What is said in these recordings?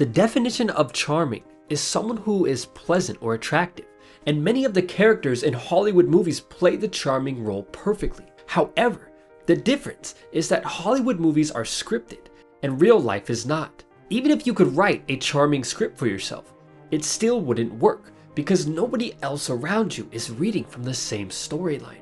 The definition of charming is someone who is pleasant or attractive, and many of the characters in Hollywood movies play the charming role perfectly. However, the difference is that Hollywood movies are scripted and real life is not. Even if you could write a charming script for yourself, it still wouldn't work because nobody else around you is reading from the same storyline.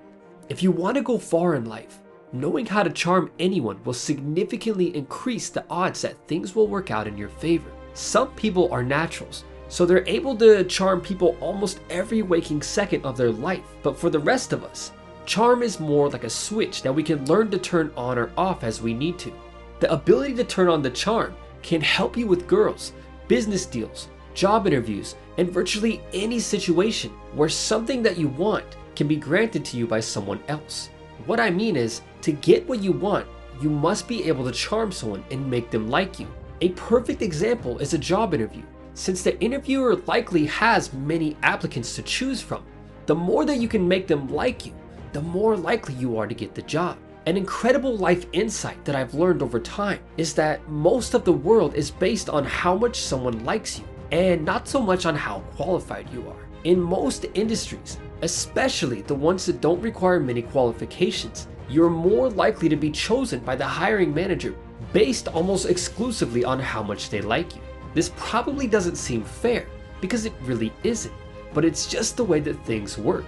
If you want to go far in life, knowing how to charm anyone will significantly increase the odds that things will work out in your favor. Some people are naturals, so they're able to charm people almost every waking second of their life. But for the rest of us, charm is more like a switch that we can learn to turn on or off as we need to. The ability to turn on the charm can help you with girls, business deals, job interviews, and virtually any situation where something that you want can be granted to you by someone else. What I mean is, to get what you want, you must be able to charm someone and make them like you. A perfect example is a job interview. Since the interviewer likely has many applicants to choose from, the more that you can make them like you, the more likely you are to get the job. An incredible life insight that I've learned over time is that most of the world is based on how much someone likes you, and not so much on how qualified you are. In most industries, especially the ones that don't require many qualifications, you're more likely to be chosen by the hiring manager based almost exclusively on how much they like you. This probably doesn't seem fair, because it really isn't, but it's just the way that things work.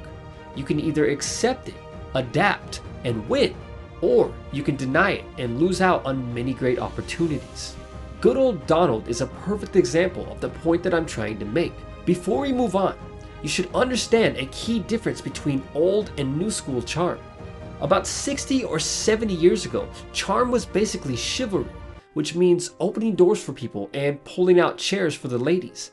You can either accept it, adapt, and win, or you can deny it and lose out on many great opportunities. Good old Donald is a perfect example of the point that I'm trying to make. Before we move on, you should understand a key difference between old and new school charm. About 60 or 70 years ago, charm was basically chivalry, which means opening doors for people and pulling out chairs for the ladies.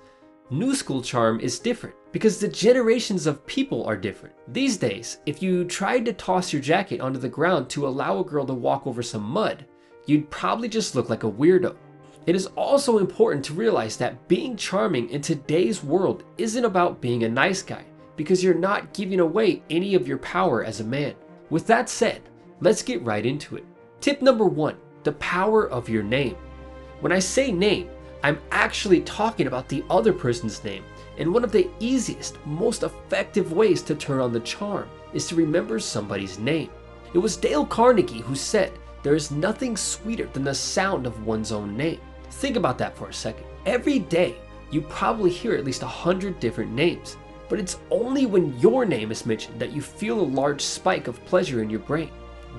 New school charm is different because the generations of people are different. These days, if you tried to toss your jacket onto the ground to allow a girl to walk over some mud, you'd probably just look like a weirdo. It is also important to realize that being charming in today's world isn't about being a nice guy because you're not giving away any of your power as a man. With that said, let's get right into it. Tip number one, the power of your name. When I say name, I'm actually talking about the other person's name. And one of the easiest, most effective ways to turn on the charm is to remember somebody's name. It was Dale Carnegie who said, there is nothing sweeter than the sound of one's own name. Think about that for a second. Every day, you probably hear at least a hundred different names but it's only when your name is mentioned that you feel a large spike of pleasure in your brain.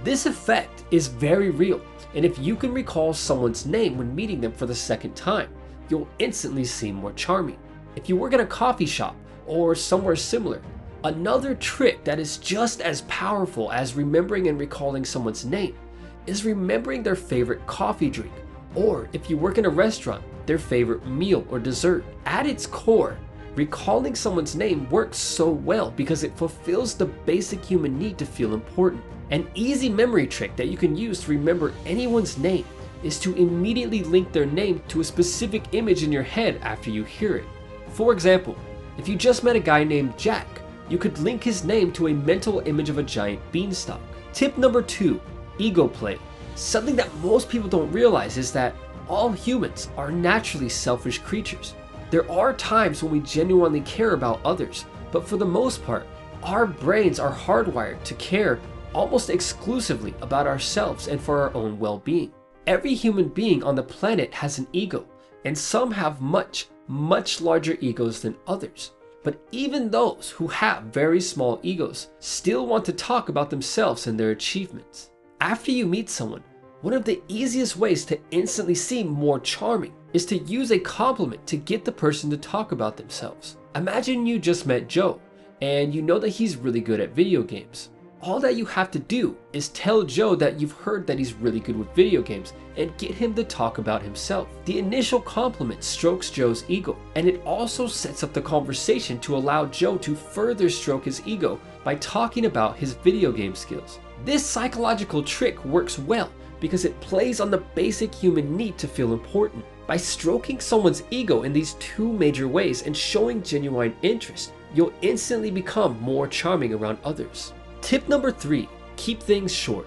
This effect is very real, and if you can recall someone's name when meeting them for the second time, you'll instantly seem more charming. If you work at a coffee shop or somewhere similar, another trick that is just as powerful as remembering and recalling someone's name is remembering their favorite coffee drink, or if you work in a restaurant, their favorite meal or dessert. At its core, Recalling someone's name works so well because it fulfills the basic human need to feel important. An easy memory trick that you can use to remember anyone's name is to immediately link their name to a specific image in your head after you hear it. For example, if you just met a guy named Jack, you could link his name to a mental image of a giant beanstalk. Tip number two, ego play. Something that most people don't realize is that all humans are naturally selfish creatures. There are times when we genuinely care about others, but for the most part, our brains are hardwired to care almost exclusively about ourselves and for our own well being. Every human being on the planet has an ego, and some have much, much larger egos than others. But even those who have very small egos still want to talk about themselves and their achievements. After you meet someone, one of the easiest ways to instantly seem more charming is to use a compliment to get the person to talk about themselves. Imagine you just met Joe, and you know that he's really good at video games. All that you have to do is tell Joe that you've heard that he's really good with video games and get him to talk about himself. The initial compliment strokes Joe's ego, and it also sets up the conversation to allow Joe to further stroke his ego by talking about his video game skills. This psychological trick works well because it plays on the basic human need to feel important. By stroking someone's ego in these two major ways and showing genuine interest, you'll instantly become more charming around others. Tip number three, keep things short.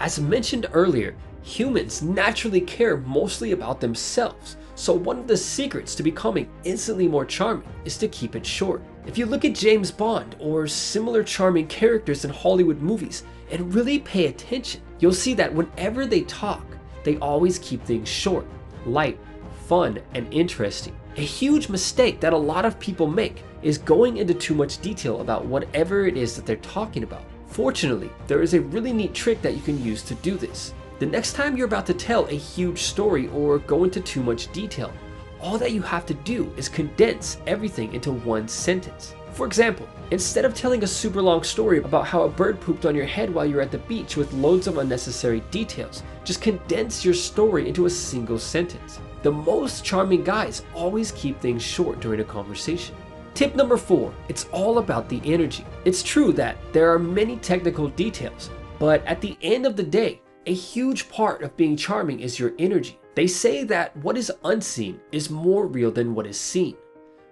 As mentioned earlier, humans naturally care mostly about themselves, So one of the secrets to becoming instantly more charming is to keep it short. If you look at James Bond or similar charming characters in Hollywood movies and really pay attention, you'll see that whenever they talk, they always keep things short, light, fun, and interesting. A huge mistake that a lot of people make is going into too much detail about whatever it is that they're talking about. Fortunately, there is a really neat trick that you can use to do this. The next time you're about to tell a huge story or go into too much detail, all that you have to do is condense everything into one sentence. For example, instead of telling a super long story about how a bird pooped on your head while you're at the beach with loads of unnecessary details, just condense your story into a single sentence. The most charming guys always keep things short during a conversation. Tip number four, it's all about the energy. It's true that there are many technical details, but at the end of the day, a huge part of being charming is your energy. They say that what is unseen is more real than what is seen.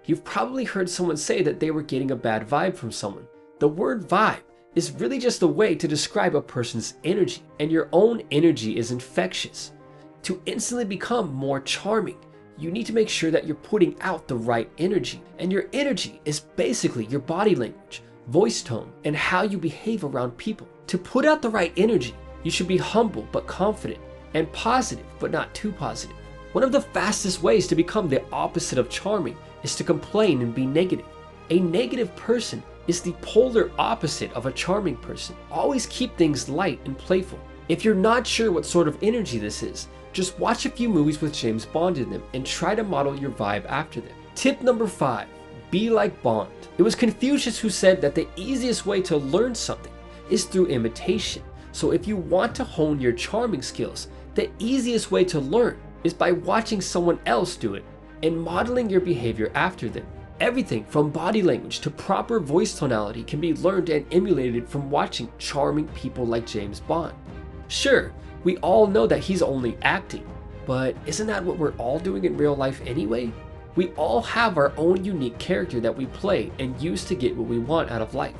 You've probably heard someone say that they were getting a bad vibe from someone. The word vibe is really just a way to describe a person's energy, and your own energy is infectious. To instantly become more charming, you need to make sure that you're putting out the right energy. And your energy is basically your body language, voice tone, and how you behave around people. To put out the right energy, you should be humble but confident, and positive but not too positive. One of the fastest ways to become the opposite of charming is to complain and be negative. A negative person is the polar opposite of a charming person. Always keep things light and playful. If you're not sure what sort of energy this is, just watch a few movies with James Bond in them and try to model your vibe after them. Tip number five, be like Bond. It was Confucius who said that the easiest way to learn something is through imitation. So if you want to hone your charming skills, the easiest way to learn is by watching someone else do it and modeling your behavior after them. Everything from body language to proper voice tonality can be learned and emulated from watching charming people like James Bond. Sure, we all know that he's only acting, but isn't that what we're all doing in real life anyway? We all have our own unique character that we play and use to get what we want out of life.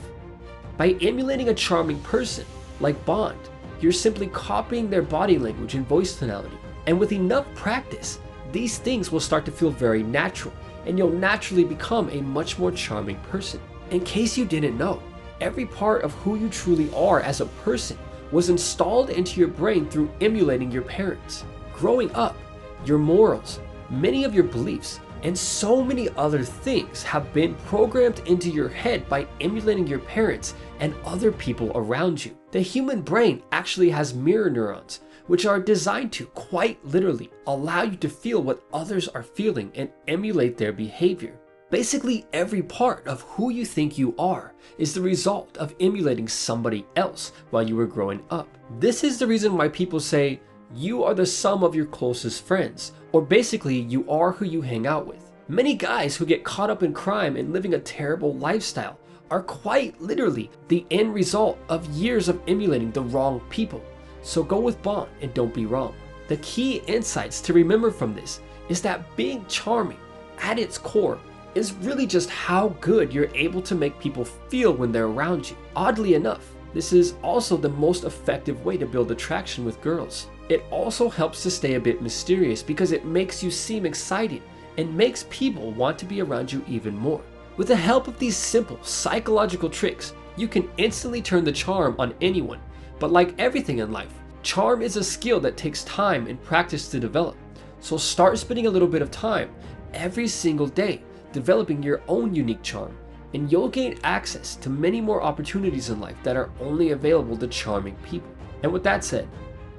By emulating a charming person, like Bond, you're simply copying their body language and voice tonality. And with enough practice, these things will start to feel very natural, and you'll naturally become a much more charming person. In case you didn't know, every part of who you truly are as a person was installed into your brain through emulating your parents. Growing up, your morals, many of your beliefs, and so many other things have been programmed into your head by emulating your parents and other people around you. The human brain actually has mirror neurons, which are designed to quite literally allow you to feel what others are feeling and emulate their behavior. Basically, every part of who you think you are is the result of emulating somebody else while you were growing up. This is the reason why people say you are the sum of your closest friends, or basically, you are who you hang out with. Many guys who get caught up in crime and living a terrible lifestyle are quite literally the end result of years of emulating the wrong people. So go with Bond and don't be wrong. The key insights to remember from this is that being charming at its core is really just how good you're able to make people feel when they're around you. Oddly enough, this is also the most effective way to build attraction with girls. It also helps to stay a bit mysterious because it makes you seem exciting and makes people want to be around you even more. With the help of these simple psychological tricks, you can instantly turn the charm on anyone. But like everything in life, charm is a skill that takes time and practice to develop. So start spending a little bit of time every single day developing your own unique charm, and you'll gain access to many more opportunities in life that are only available to charming people. And with that said,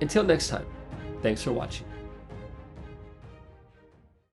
until next time, thanks for watching.